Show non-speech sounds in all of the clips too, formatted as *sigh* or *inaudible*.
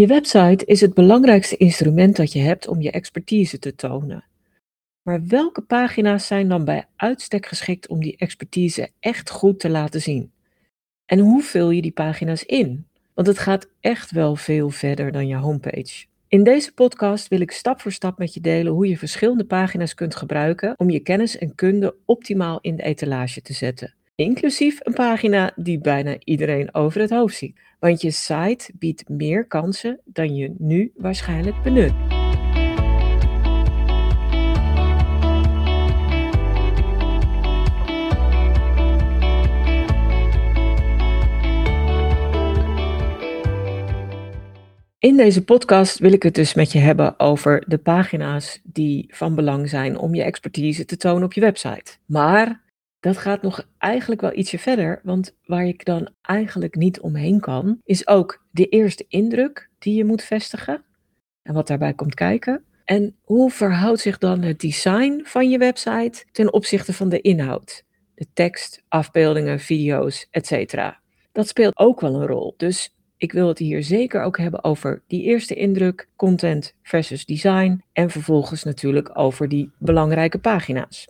Je website is het belangrijkste instrument dat je hebt om je expertise te tonen. Maar welke pagina's zijn dan bij uitstek geschikt om die expertise echt goed te laten zien? En hoe vul je die pagina's in? Want het gaat echt wel veel verder dan je homepage. In deze podcast wil ik stap voor stap met je delen hoe je verschillende pagina's kunt gebruiken om je kennis en kunde optimaal in de etalage te zetten inclusief een pagina die bijna iedereen over het hoofd ziet. Want je site biedt meer kansen dan je nu waarschijnlijk benut. In deze podcast wil ik het dus met je hebben over de pagina's die van belang zijn om je expertise te tonen op je website. Maar dat gaat nog eigenlijk wel ietsje verder, want waar ik dan eigenlijk niet omheen kan, is ook de eerste indruk die je moet vestigen en wat daarbij komt kijken. En hoe verhoudt zich dan het design van je website ten opzichte van de inhoud? De tekst, afbeeldingen, video's, etc. Dat speelt ook wel een rol. Dus ik wil het hier zeker ook hebben over die eerste indruk, content versus design en vervolgens natuurlijk over die belangrijke pagina's.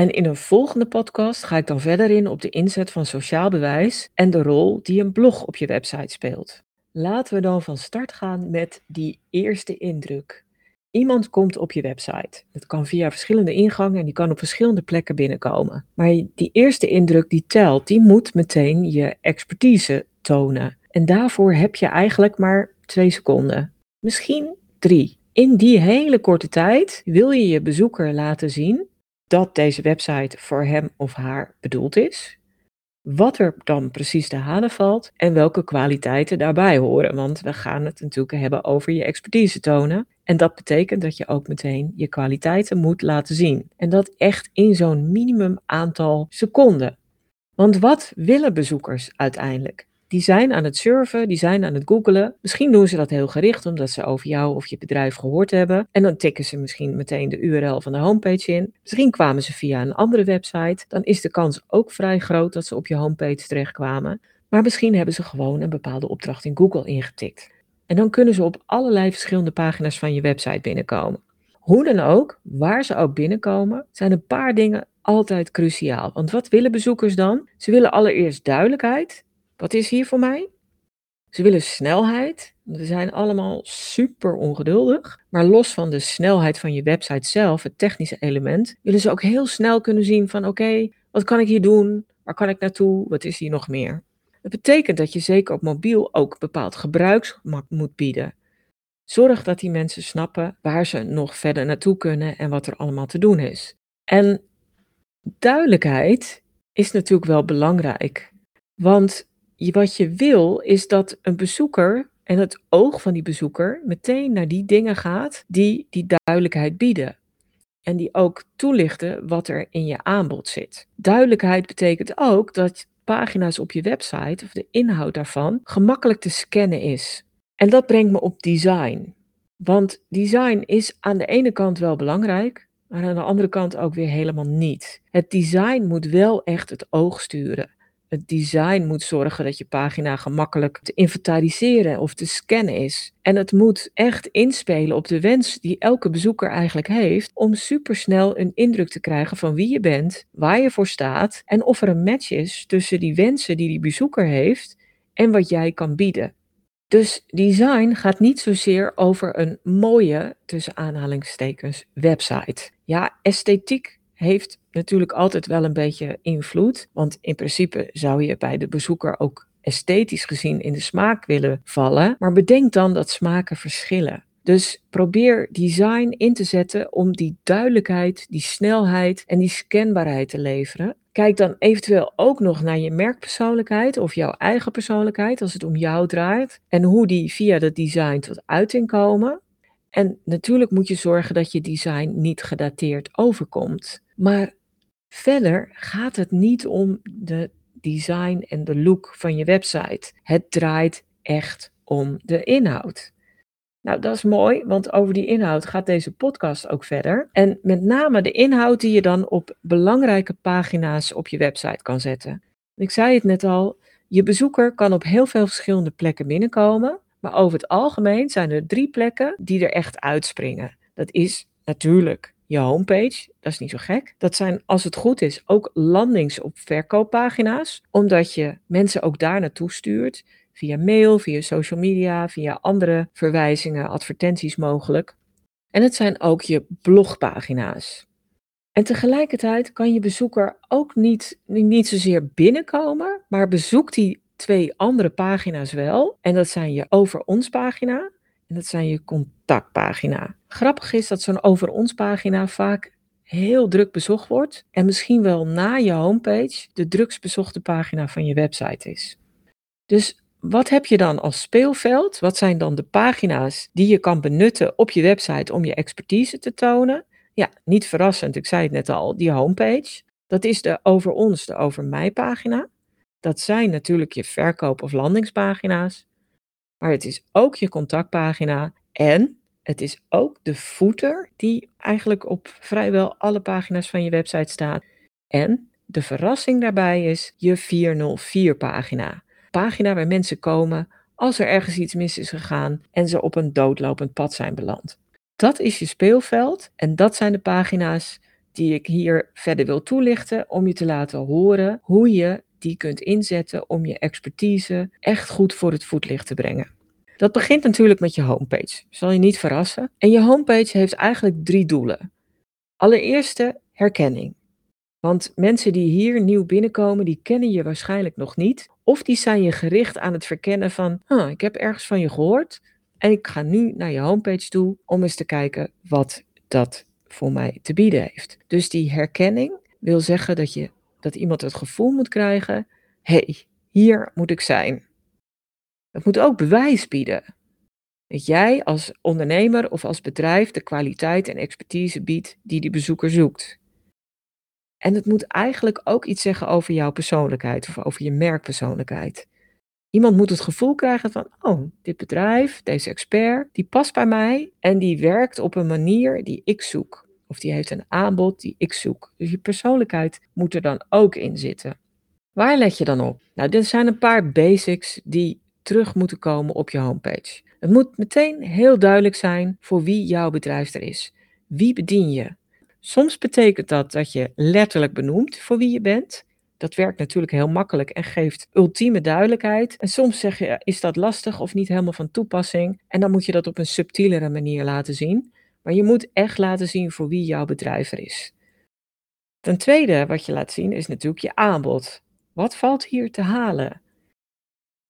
En in een volgende podcast ga ik dan verder in op de inzet van sociaal bewijs en de rol die een blog op je website speelt. Laten we dan van start gaan met die eerste indruk. Iemand komt op je website. Dat kan via verschillende ingangen en die kan op verschillende plekken binnenkomen. Maar die eerste indruk die telt, die moet meteen je expertise tonen. En daarvoor heb je eigenlijk maar twee seconden. Misschien drie. In die hele korte tijd wil je je bezoeker laten zien dat deze website voor hem of haar bedoeld is. Wat er dan precies te halen valt en welke kwaliteiten daarbij horen. Want we gaan het natuurlijk hebben over je expertise tonen. En dat betekent dat je ook meteen je kwaliteiten moet laten zien. En dat echt in zo'n minimum aantal seconden. Want wat willen bezoekers uiteindelijk? Die zijn aan het surfen, die zijn aan het googelen. Misschien doen ze dat heel gericht omdat ze over jou of je bedrijf gehoord hebben. En dan tikken ze misschien meteen de URL van de homepage in. Misschien kwamen ze via een andere website. Dan is de kans ook vrij groot dat ze op je homepage terechtkwamen. Maar misschien hebben ze gewoon een bepaalde opdracht in Google ingetikt. En dan kunnen ze op allerlei verschillende pagina's van je website binnenkomen. Hoe dan ook, waar ze ook binnenkomen, zijn een paar dingen altijd cruciaal. Want wat willen bezoekers dan? Ze willen allereerst duidelijkheid wat is hier voor mij? Ze willen snelheid. We zijn allemaal super ongeduldig. Maar los van de snelheid van je website zelf, het technische element, willen ze ook heel snel kunnen zien van oké, wat kan ik hier doen? Waar kan ik naartoe? Wat is hier nog meer? Dat betekent dat je zeker op mobiel ook bepaald gebruiksgemak moet bieden. Zorg dat die mensen snappen waar ze nog verder naartoe kunnen en wat er allemaal te doen is. En duidelijkheid is natuurlijk wel belangrijk. Want wat je wil is dat een bezoeker en het oog van die bezoeker meteen naar die dingen gaat die die duidelijkheid bieden. En die ook toelichten wat er in je aanbod zit. Duidelijkheid betekent ook dat pagina's op je website of de inhoud daarvan gemakkelijk te scannen is. En dat brengt me op design. Want design is aan de ene kant wel belangrijk, maar aan de andere kant ook weer helemaal niet. Het design moet wel echt het oog sturen. Het design moet zorgen dat je pagina gemakkelijk te inventariseren of te scannen is. En het moet echt inspelen op de wens die elke bezoeker eigenlijk heeft om supersnel een indruk te krijgen van wie je bent, waar je voor staat en of er een match is tussen die wensen die die bezoeker heeft en wat jij kan bieden. Dus design gaat niet zozeer over een mooie, tussen aanhalingstekens, website. Ja, esthetiek heeft natuurlijk altijd wel een beetje invloed. Want in principe zou je bij de bezoeker ook esthetisch gezien in de smaak willen vallen. Maar bedenk dan dat smaken verschillen. Dus probeer design in te zetten om die duidelijkheid, die snelheid en die scanbaarheid te leveren. Kijk dan eventueel ook nog naar je merkpersoonlijkheid of jouw eigen persoonlijkheid als het om jou draait. En hoe die via dat design tot uiting komen. En natuurlijk moet je zorgen dat je design niet gedateerd overkomt. Maar verder gaat het niet om de design en de look van je website. Het draait echt om de inhoud. Nou, dat is mooi, want over die inhoud gaat deze podcast ook verder. En met name de inhoud die je dan op belangrijke pagina's op je website kan zetten. Ik zei het net al, je bezoeker kan op heel veel verschillende plekken binnenkomen, Maar over het algemeen zijn er drie plekken die er echt uitspringen. Dat is natuurlijk je homepage, dat is niet zo gek. Dat zijn, als het goed is, ook landings- op verkooppagina's, omdat je mensen ook daar naartoe stuurt, via mail, via social media, via andere verwijzingen, advertenties mogelijk. En het zijn ook je blogpagina's. En tegelijkertijd kan je bezoeker ook niet, niet zozeer binnenkomen, maar bezoekt die twee andere pagina's wel. En dat zijn je over ons pagina en dat zijn je contactpagina. Grappig is dat zo'n over ons pagina vaak heel druk bezocht wordt en misschien wel na je homepage de drukst bezochte pagina van je website is. Dus wat heb je dan als speelveld? Wat zijn dan de pagina's die je kan benutten op je website om je expertise te tonen? Ja, niet verrassend, ik zei het net al, die homepage. Dat is de over ons, de over mij pagina. Dat zijn natuurlijk je verkoop- of landingspagina's. Maar het is ook je contactpagina en het is ook de footer die eigenlijk op vrijwel alle pagina's van je website staat. En de verrassing daarbij is je 404 pagina. Pagina waar mensen komen als er ergens iets mis is gegaan en ze op een doodlopend pad zijn beland. Dat is je speelveld en dat zijn de pagina's die ik hier verder wil toelichten om je te laten horen hoe je die kunt inzetten om je expertise echt goed voor het voetlicht te brengen. Dat begint natuurlijk met je homepage. Zal je niet verrassen. En je homepage heeft eigenlijk drie doelen. Allereerste herkenning. Want mensen die hier nieuw binnenkomen, die kennen je waarschijnlijk nog niet. Of die zijn je gericht aan het verkennen van, ah, ik heb ergens van je gehoord. En ik ga nu naar je homepage toe om eens te kijken wat dat voor mij te bieden heeft. Dus die herkenning wil zeggen dat, je, dat iemand het gevoel moet krijgen, hé, hey, hier moet ik zijn. Het moet ook bewijs bieden. Dat jij als ondernemer of als bedrijf de kwaliteit en expertise biedt die die bezoeker zoekt. En het moet eigenlijk ook iets zeggen over jouw persoonlijkheid of over je merkpersoonlijkheid. Iemand moet het gevoel krijgen van, oh, dit bedrijf, deze expert, die past bij mij en die werkt op een manier die ik zoek. Of die heeft een aanbod die ik zoek. Dus je persoonlijkheid moet er dan ook in zitten. Waar let je dan op? Nou, dit zijn een paar basics die terug moeten komen op je homepage. Het moet meteen heel duidelijk zijn voor wie jouw bedrijf er is. Wie bedien je? Soms betekent dat dat je letterlijk benoemt voor wie je bent. Dat werkt natuurlijk heel makkelijk en geeft ultieme duidelijkheid. En soms zeg je, is dat lastig of niet helemaal van toepassing? En dan moet je dat op een subtielere manier laten zien. Maar je moet echt laten zien voor wie jouw bedrijf er is. Ten tweede wat je laat zien is natuurlijk je aanbod. Wat valt hier te halen?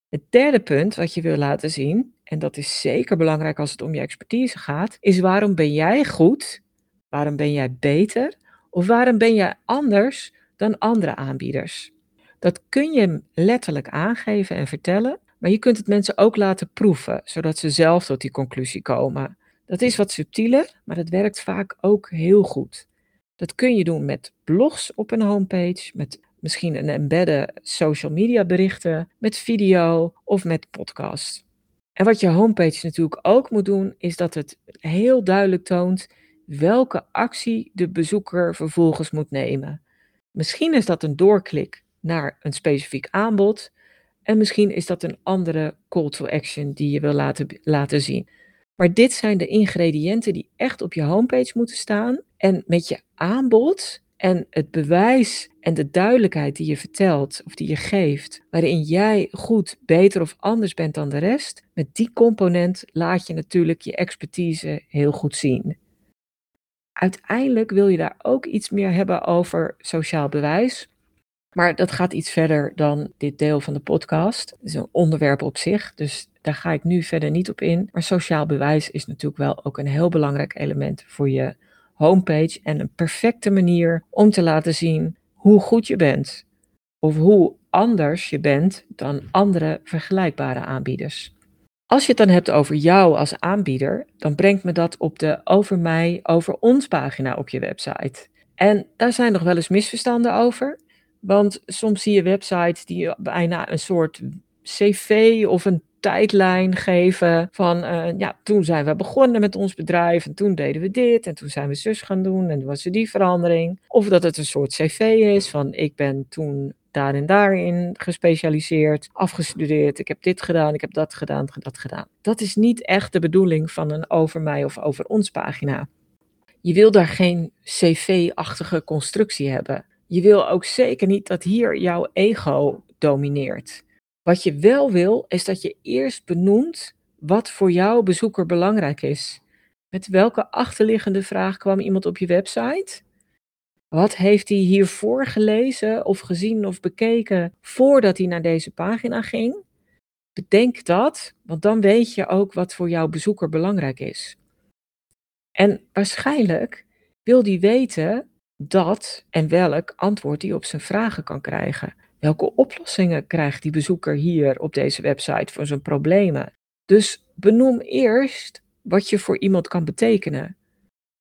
Het derde punt wat je wil laten zien, en dat is zeker belangrijk als het om je expertise gaat, is waarom ben jij goed? Waarom ben jij beter? Of waarom ben jij anders dan andere aanbieders? Dat kun je letterlijk aangeven en vertellen, maar je kunt het mensen ook laten proeven, zodat ze zelf tot die conclusie komen. Dat is wat subtieler, maar dat werkt vaak ook heel goed. Dat kun je doen met blogs op een homepage, met misschien een embedde social media berichten, met video of met podcast. En wat je homepage natuurlijk ook moet doen, is dat het heel duidelijk toont welke actie de bezoeker vervolgens moet nemen. Misschien is dat een doorklik naar een specifiek aanbod en misschien is dat een andere call to action die je wil laten, laten zien. Maar dit zijn de ingrediënten die echt op je homepage moeten staan. En met je aanbod en het bewijs en de duidelijkheid die je vertelt of die je geeft, waarin jij goed, beter of anders bent dan de rest, met die component laat je natuurlijk je expertise heel goed zien. Uiteindelijk wil je daar ook iets meer hebben over sociaal bewijs. Maar dat gaat iets verder dan dit deel van de podcast. Het is een onderwerp op zich, dus daar ga ik nu verder niet op in. Maar sociaal bewijs is natuurlijk wel ook een heel belangrijk element voor je homepage en een perfecte manier om te laten zien hoe goed je bent of hoe anders je bent dan andere vergelijkbare aanbieders. Als je het dan hebt over jou als aanbieder, dan brengt me dat op de over mij, over ons pagina op je website. En daar zijn nog wel eens misverstanden over. Want soms zie je websites die bijna een soort cv of een tijdlijn geven van, uh, ja, toen zijn we begonnen met ons bedrijf en toen deden we dit en toen zijn we zus gaan doen en toen was er die verandering. Of dat het een soort cv is van, ik ben toen daar en daarin gespecialiseerd, afgestudeerd. Ik heb dit gedaan, ik heb dat gedaan, dat gedaan. Dat is niet echt de bedoeling van een over mij of over ons pagina. Je wil daar geen cv-achtige constructie hebben. Je wil ook zeker niet dat hier jouw ego domineert. Wat je wel wil, is dat je eerst benoemt wat voor jouw bezoeker belangrijk is. Met welke achterliggende vraag kwam iemand op je website? Wat heeft hij hiervoor gelezen of gezien of bekeken voordat hij naar deze pagina ging? Bedenk dat, want dan weet je ook wat voor jouw bezoeker belangrijk is. En waarschijnlijk wil die weten dat en welk antwoord hij op zijn vragen kan krijgen. Welke oplossingen krijgt die bezoeker hier op deze website voor zijn problemen? Dus benoem eerst wat je voor iemand kan betekenen.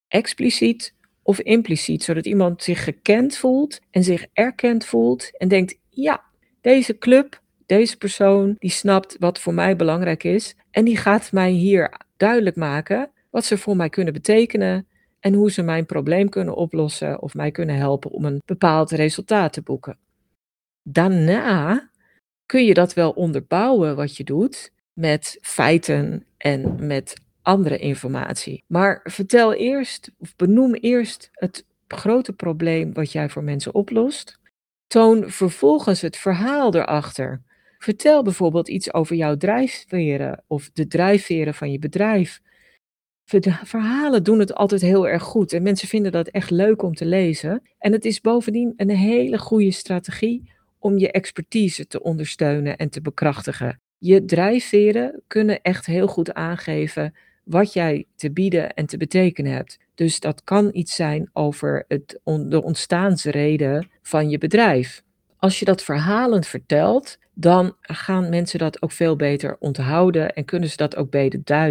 Expliciet of impliciet, zodat iemand zich gekend voelt en zich erkend voelt en denkt: ja, deze club, deze persoon, die snapt wat voor mij belangrijk is en die gaat mij hier duidelijk maken wat ze voor mij kunnen betekenen en hoe ze mijn probleem kunnen oplossen of mij kunnen helpen om een bepaald resultaat te boeken. Daarna kun je dat wel onderbouwen wat je doet met feiten en met andere informatie. Maar vertel eerst, of benoem eerst het grote probleem wat jij voor mensen oplost. Toon vervolgens het verhaal erachter. Vertel bijvoorbeeld iets over jouw drijfveren of de drijfveren van je bedrijf. Verhalen doen het altijd heel erg goed en mensen vinden dat echt leuk om te lezen. En het is bovendien een hele goede strategie om je expertise te ondersteunen en te bekrachtigen. Je drijfveren kunnen echt heel goed aangeven wat jij te bieden en te betekenen hebt. Dus dat kan iets zijn over het, de ontstaansreden van je bedrijf. Als je dat verhalend vertelt, dan gaan mensen dat ook veel beter onthouden en kunnen ze dat ook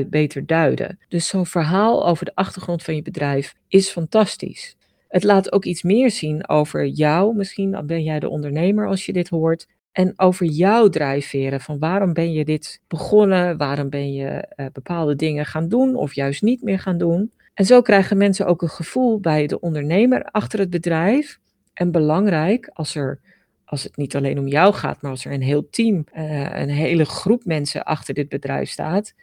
beter duiden. Dus zo'n verhaal over de achtergrond van je bedrijf is fantastisch. Het laat ook iets meer zien over jou. Misschien ben jij de ondernemer als je dit hoort. En over jouw drijfveren. Van waarom ben je dit begonnen? Waarom ben je uh, bepaalde dingen gaan doen of juist niet meer gaan doen? En zo krijgen mensen ook een gevoel bij de ondernemer achter het bedrijf. En belangrijk, als, er, als het niet alleen om jou gaat, maar als er een heel team, uh, een hele groep mensen achter dit bedrijf staat,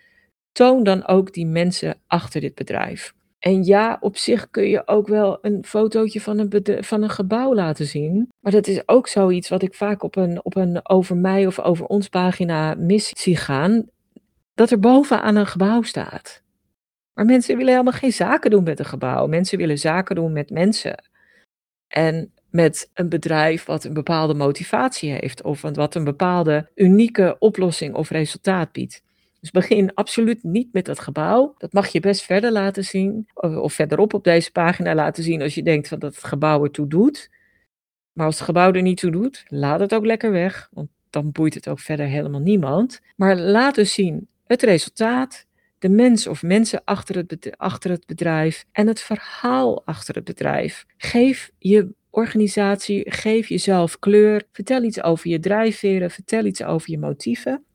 toon dan ook die mensen achter dit bedrijf. En ja, op zich kun je ook wel een fotootje van een, van een gebouw laten zien. Maar dat is ook zoiets wat ik vaak op een, op een over mij of over ons pagina mis zie gaan. Dat er bovenaan een gebouw staat. Maar mensen willen helemaal geen zaken doen met een gebouw. Mensen willen zaken doen met mensen. En met een bedrijf wat een bepaalde motivatie heeft. Of wat een bepaalde unieke oplossing of resultaat biedt. Dus begin absoluut niet met dat gebouw. Dat mag je best verder laten zien, of verderop op deze pagina laten zien als je denkt van dat het gebouw ertoe doet. Maar als het gebouw er niet toe doet, laat het ook lekker weg, want dan boeit het ook verder helemaal niemand. Maar laat dus zien het resultaat, de mens of mensen achter het, achter het bedrijf en het verhaal achter het bedrijf. Geef je organisatie, geef jezelf kleur, vertel iets over je drijfveren, vertel iets over je motieven.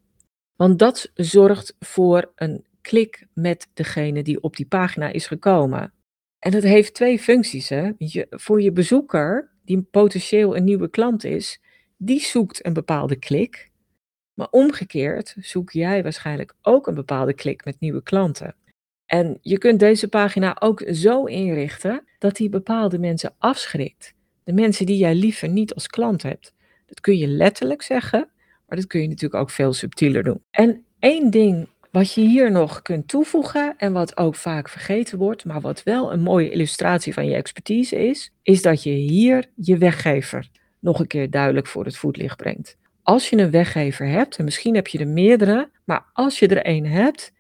Want dat zorgt voor een klik met degene die op die pagina is gekomen. En dat heeft twee functies. Hè? Voor je bezoeker, die potentieel een nieuwe klant is, die zoekt een bepaalde klik. Maar omgekeerd zoek jij waarschijnlijk ook een bepaalde klik met nieuwe klanten. En je kunt deze pagina ook zo inrichten dat die bepaalde mensen afschrikt. De mensen die jij liever niet als klant hebt. Dat kun je letterlijk zeggen, maar dat kun je natuurlijk ook veel subtieler doen. En één ding wat je hier nog kunt toevoegen en wat ook vaak vergeten wordt, maar wat wel een mooie illustratie van je expertise is, is dat je hier je weggever nog een keer duidelijk voor het voetlicht brengt. Als je een weggever hebt, en misschien heb je er meerdere, maar als je er één hebt,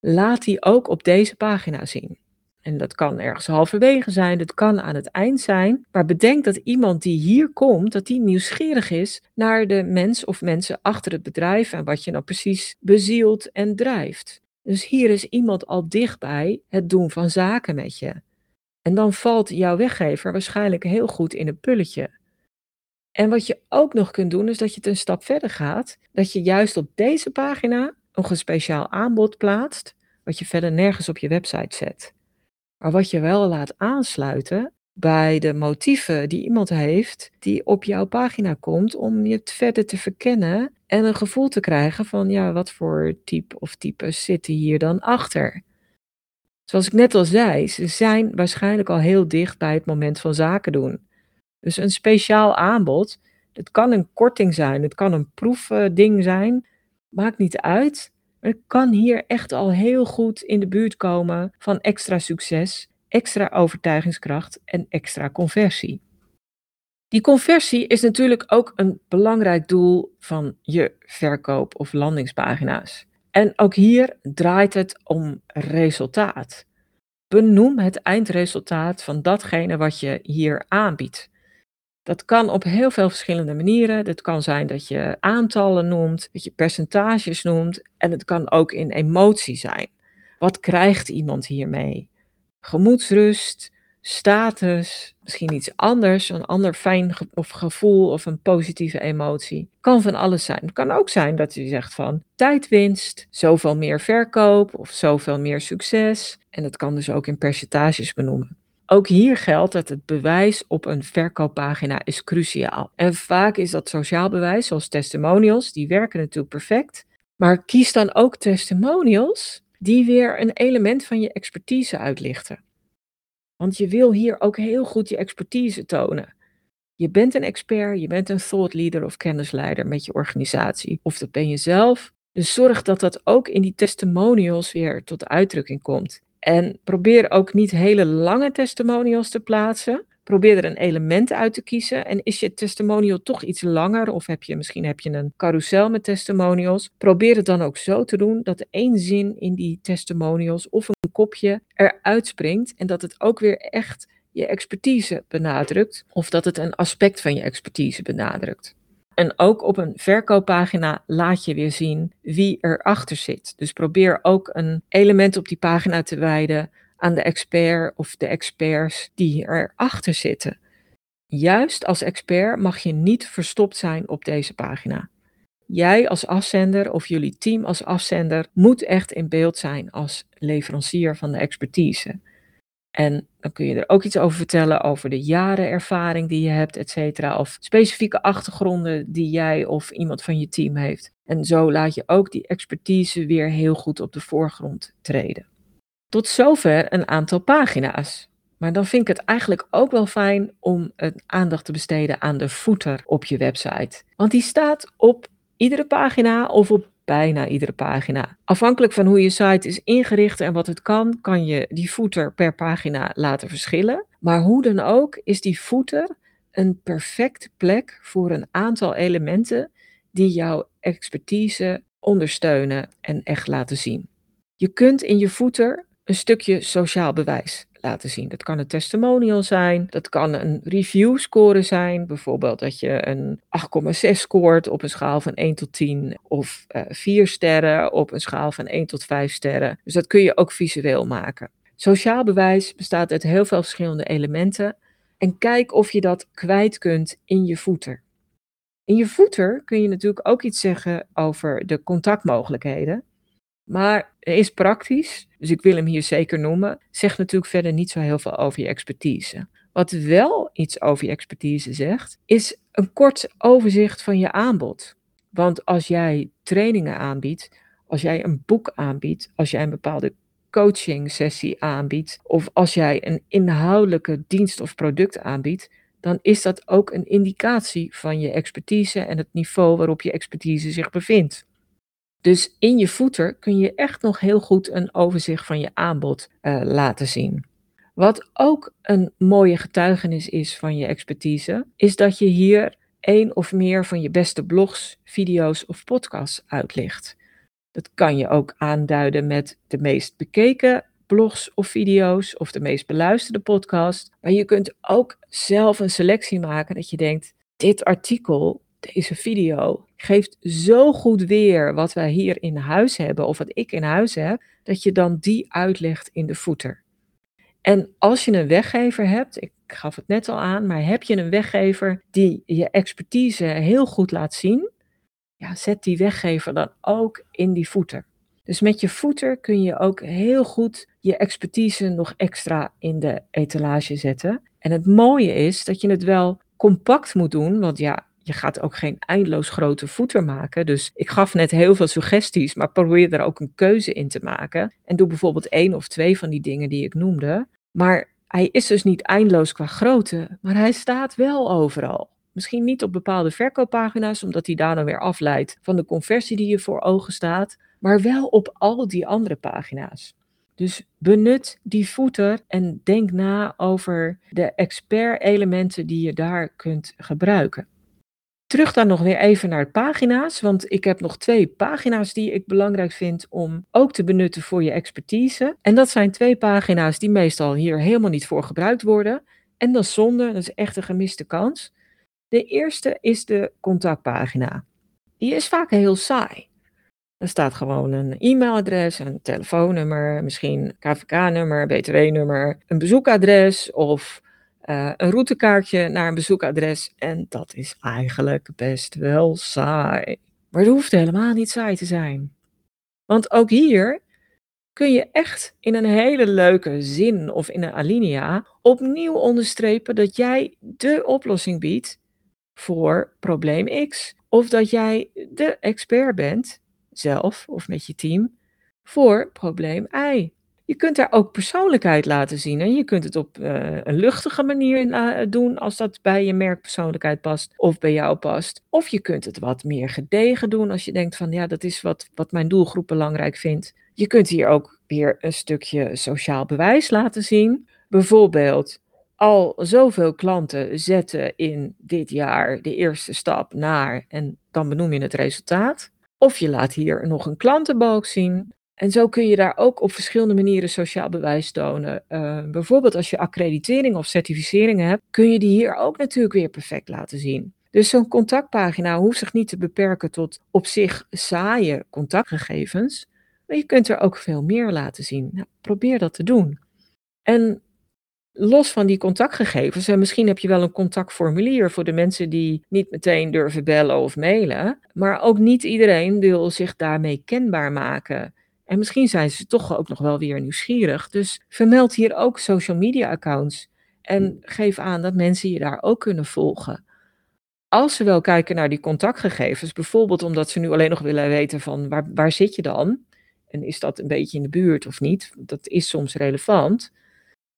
laat die ook op deze pagina zien. En dat kan ergens halverwege zijn, dat kan aan het eind zijn. Maar bedenk dat iemand die hier komt, dat die nieuwsgierig is naar de mens of mensen achter het bedrijf en wat je nou precies bezielt en drijft. Dus hier is iemand al dichtbij het doen van zaken met je. En dan valt jouw weggever waarschijnlijk heel goed in een pulletje. En wat je ook nog kunt doen, is dat je het een stap verder gaat. Dat je juist op deze pagina nog een speciaal aanbod plaatst, wat je verder nergens op je website zet. Maar wat je wel laat aansluiten bij de motieven die iemand heeft die op jouw pagina komt om je verder te verkennen en een gevoel te krijgen van ja, wat voor type of types zitten hier dan achter. Zoals ik net al zei, ze zijn waarschijnlijk al heel dicht bij het moment van zaken doen. Dus een speciaal aanbod, het kan een korting zijn, het kan een proefding zijn, maakt niet uit. Maar het kan hier echt al heel goed in de buurt komen van extra succes, extra overtuigingskracht en extra conversie. Die conversie is natuurlijk ook een belangrijk doel van je verkoop- of landingspagina's. En ook hier draait het om resultaat. Benoem het eindresultaat van datgene wat je hier aanbiedt. Dat kan op heel veel verschillende manieren. Het kan zijn dat je aantallen noemt, dat je percentages noemt en het kan ook in emotie zijn. Wat krijgt iemand hiermee? Gemoedsrust, status, misschien iets anders, een ander fijn of gevoel of een positieve emotie. Kan van alles zijn. Het kan ook zijn dat je zegt van tijdwinst, zoveel meer verkoop of zoveel meer succes. En dat kan dus ook in percentages benoemen. Ook hier geldt dat het bewijs op een verkooppagina is cruciaal. En vaak is dat sociaal bewijs, zoals testimonials, die werken natuurlijk perfect. Maar kies dan ook testimonials die weer een element van je expertise uitlichten. Want je wil hier ook heel goed je expertise tonen. Je bent een expert, je bent een thought leader of kennisleider met je organisatie. Of dat ben je zelf. Dus zorg dat dat ook in die testimonials weer tot uitdrukking komt. En probeer ook niet hele lange testimonials te plaatsen. Probeer er een element uit te kiezen. En is je testimonial toch iets langer, of heb je, misschien heb je een carousel met testimonials, probeer het dan ook zo te doen dat één zin in die testimonials of een kopje eruit springt en dat het ook weer echt je expertise benadrukt, of dat het een aspect van je expertise benadrukt. En ook op een verkooppagina laat je weer zien wie erachter zit. Dus probeer ook een element op die pagina te wijden aan de expert of de experts die erachter zitten. Juist als expert mag je niet verstopt zijn op deze pagina. Jij als afzender of jullie team als afzender moet echt in beeld zijn als leverancier van de expertise. En dan kun je er ook iets over vertellen over de jaren ervaring die je hebt, et cetera. Of specifieke achtergronden die jij of iemand van je team heeft. En zo laat je ook die expertise weer heel goed op de voorgrond treden. Tot zover een aantal pagina's. Maar dan vind ik het eigenlijk ook wel fijn om aandacht te besteden aan de footer op je website. Want die staat op iedere pagina of op bijna iedere pagina. Afhankelijk van hoe je site is ingericht en wat het kan, kan je die footer per pagina laten verschillen. Maar hoe dan ook is die footer een perfecte plek voor een aantal elementen die jouw expertise ondersteunen en echt laten zien. Je kunt in je footer een stukje sociaal bewijs laten zien. Dat kan een testimonial zijn, dat kan een review score zijn, bijvoorbeeld dat je een 8,6 scoort op een schaal van 1 tot 10 of uh, eh, 4 sterren op een schaal van 1 tot 5 sterren. Dus dat kun je ook visueel maken. Sociaal bewijs bestaat uit heel veel verschillende elementen en kijk of je dat kwijt kunt in je voeter. In je voeter kun je natuurlijk ook iets zeggen over de contactmogelijkheden. Maar hij is praktisch, dus ik wil hem hier zeker noemen. Zegt natuurlijk verder niet zo heel veel over je expertise. Wat wel iets over je expertise zegt, is een kort overzicht van je aanbod. Want als jij trainingen aanbiedt, als jij een boek aanbiedt, als jij een bepaalde coaching sessie aanbiedt, of als jij een inhoudelijke dienst of product aanbiedt, dan is dat ook een indicatie van je expertise en het niveau waarop je expertise zich bevindt. Dus in je footer kun je echt nog heel goed een overzicht van je aanbod uh, laten zien. Wat ook een mooie getuigenis is van je expertise, is dat je hier één of meer van je beste blogs, video's of podcasts uitlicht. Dat kan je ook aanduiden met de meest bekeken blogs of video's of de meest beluisterde podcast. Maar je kunt ook zelf een selectie maken dat je denkt: dit artikel deze video geeft zo goed weer wat wij hier in huis hebben, of wat ik in huis heb, dat je dan die uitlegt in de footer. En als je een weggever hebt, ik gaf het net al aan, maar heb je een weggever die je expertise heel goed laat zien, ja, zet die weggever dan ook in die footer. Dus met je footer kun je ook heel goed je expertise nog extra in de etalage zetten. En het mooie is dat je het wel compact moet doen, want ja, je gaat ook geen eindeloos grote voeter maken. Dus ik gaf net heel veel suggesties, maar probeer er ook een keuze in te maken. En doe bijvoorbeeld één of twee van die dingen die ik noemde. Maar hij is dus niet eindeloos qua grootte, maar hij staat wel overal. Misschien niet op bepaalde verkooppagina's, omdat hij daar dan weer afleidt van de conversie die je voor ogen staat, maar wel op al die andere pagina's. Dus benut die footer en denk na over de expert-elementen die je daar kunt gebruiken. Terug dan nog weer even naar pagina's, want ik heb nog twee pagina's die ik belangrijk vind om ook te benutten voor je expertise. En dat zijn twee pagina's die meestal hier helemaal niet voor gebruikt worden. En dat is zonde, dat is echt een gemiste kans. De eerste is de contactpagina. Die is vaak heel saai. Er staat gewoon een e-mailadres, een telefoonnummer, misschien KVK-nummer, BTW-nummer, een bezoekadres of uh, een routekaartje naar een bezoekadres. En dat is eigenlijk best wel saai. Maar het hoeft helemaal niet saai te zijn. Want ook hier kun je echt in een hele leuke zin of in een alinea opnieuw onderstrepen dat jij de oplossing biedt voor probleem X. Of dat jij de expert bent, zelf of met je team, voor probleem Y. Je kunt daar ook persoonlijkheid laten zien. En je kunt het op uh, een luchtige manier uh, doen als dat bij je merkpersoonlijkheid past of bij jou past. Of je kunt het wat meer gedegen doen als je denkt van ja, dat is wat, wat mijn doelgroep belangrijk vindt. Je kunt hier ook weer een stukje sociaal bewijs laten zien. Bijvoorbeeld, al zoveel klanten zetten in dit jaar de eerste stap naar en dan benoem je het resultaat. Of je laat hier nog een klantenbalk zien. En zo kun je daar ook op verschillende manieren sociaal bewijs tonen. Uh, bijvoorbeeld als je accreditering of certificeringen hebt, kun je die hier ook natuurlijk weer perfect laten zien. Dus zo'n contactpagina hoeft zich niet te beperken tot op zich saaie contactgegevens, maar je kunt er ook veel meer laten zien. Nou, probeer dat te doen. En los van die contactgegevens, en misschien heb je wel een contactformulier voor de mensen die niet meteen durven bellen of mailen, maar ook niet iedereen wil zich daarmee kenbaar maken. En misschien zijn ze toch ook nog wel weer nieuwsgierig. Dus vermeld hier ook social media accounts. En geef aan dat mensen je daar ook kunnen volgen. Als ze wel kijken naar die contactgegevens, bijvoorbeeld omdat ze nu alleen nog willen weten van waar, waar zit je dan? En is dat een beetje in de buurt of niet? Dat is soms relevant.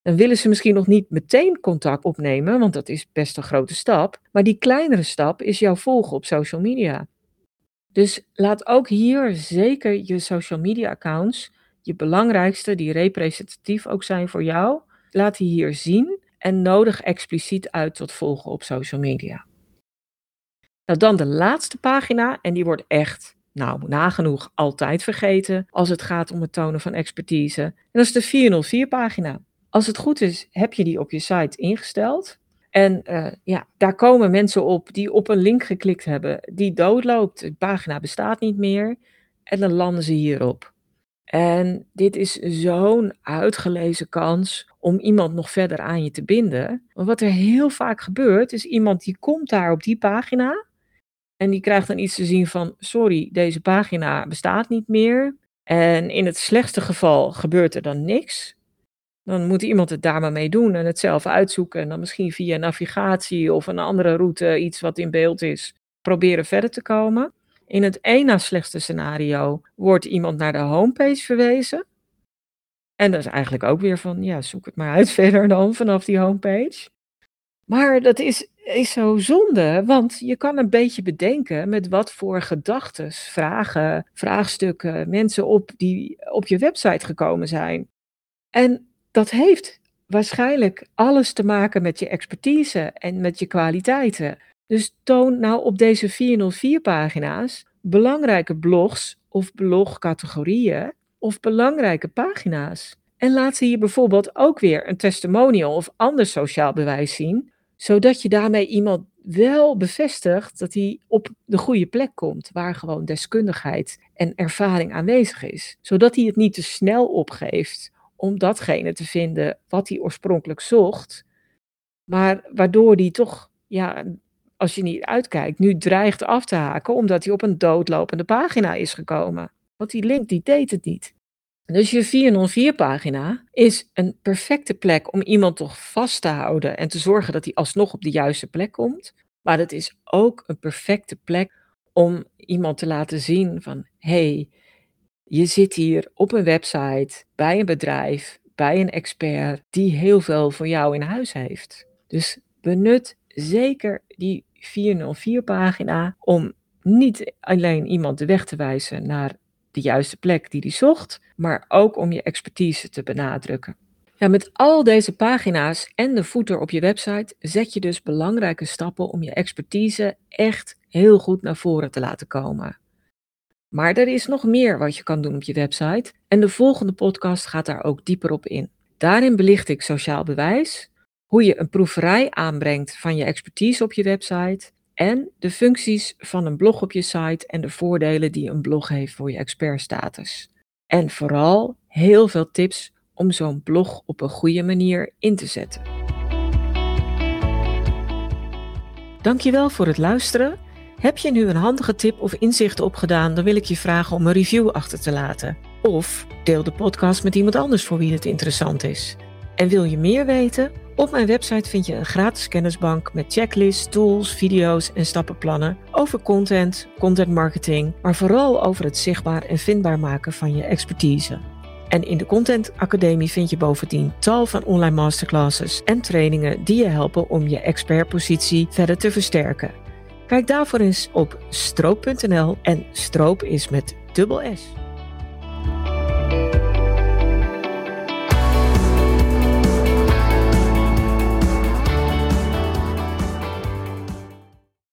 Dan willen ze misschien nog niet meteen contact opnemen, want dat is best een grote stap. Maar die kleinere stap is jouw volgen op social media. Dus laat ook hier zeker je social media accounts, je belangrijkste, die representatief ook zijn voor jou, laat die hier zien en nodig expliciet uit tot volgen op social media. Nou, dan de laatste pagina, en die wordt echt, nou, nagenoeg altijd vergeten als het gaat om het tonen van expertise. En dat is de 404-pagina. Als het goed is, heb je die op je site ingesteld. En uh, ja, daar komen mensen op die op een link geklikt hebben, die doodloopt. De pagina bestaat niet meer. En dan landen ze hierop. En dit is zo'n uitgelezen kans om iemand nog verder aan je te binden. Maar wat er heel vaak gebeurt, is iemand die komt daar op die pagina. En die krijgt dan iets te zien van: sorry, deze pagina bestaat niet meer. En in het slechtste geval gebeurt er dan niks. Dan moet iemand het daar maar mee doen en het zelf uitzoeken. En dan misschien via navigatie of een andere route, iets wat in beeld is, proberen verder te komen. In het één slechtste scenario wordt iemand naar de homepage verwezen. En dat is eigenlijk ook weer van, ja, zoek het maar uit *laughs* verder dan vanaf die homepage. Maar dat is, is zo zonde, want je kan een beetje bedenken met wat voor gedachten, vragen, vraagstukken mensen op die op je website gekomen zijn. En dat heeft waarschijnlijk alles te maken met je expertise en met je kwaliteiten. Dus toon nou op deze 404 pagina's belangrijke blogs of blogcategorieën of belangrijke pagina's. En laat ze hier bijvoorbeeld ook weer een testimonial of ander sociaal bewijs zien, zodat je daarmee iemand wel bevestigt dat hij op de goede plek komt, waar gewoon deskundigheid en ervaring aanwezig is. Zodat hij het niet te snel opgeeft om datgene te vinden wat hij oorspronkelijk zocht, maar waardoor hij toch, ja, als je niet uitkijkt, nu dreigt af te haken omdat hij op een doodlopende pagina is gekomen. Want die link die deed het niet. Dus je 404 pagina is een perfecte plek om iemand toch vast te houden en te zorgen dat hij alsnog op de juiste plek komt. Maar het is ook een perfecte plek om iemand te laten zien van hey, je zit hier op een website bij een bedrijf, bij een expert die heel veel voor jou in huis heeft. Dus benut zeker die 404 pagina om niet alleen iemand de weg te wijzen naar de juiste plek die hij zocht, maar ook om je expertise te benadrukken. Ja, met al deze pagina's en de footer op je website zet je dus belangrijke stappen om je expertise echt heel goed naar voren te laten komen. Maar er is nog meer wat je kan doen op je website en de volgende podcast gaat daar ook dieper op in. Daarin belicht ik sociaal bewijs, hoe je een proeverij aanbrengt van je expertise op je website en de functies van een blog op je site en de voordelen die een blog heeft voor je expertstatus. En vooral heel veel tips om zo'n blog op een goede manier in te zetten. Dankjewel voor het luisteren. Heb je nu een handige tip of inzicht opgedaan, dan wil ik je vragen om een review achter te laten. Of deel de podcast met iemand anders voor wie het interessant is. En wil je meer weten? Op mijn website vind je een gratis kennisbank met checklists, tools, video's en stappenplannen over content, content marketing, maar vooral over het zichtbaar en vindbaar maken van je expertise. En in de Content Academie vind je bovendien tal van online masterclasses en trainingen die je helpen om je expertpositie verder te versterken. Kijk daarvoor eens op stroop.nl en stroop is met dubbel S.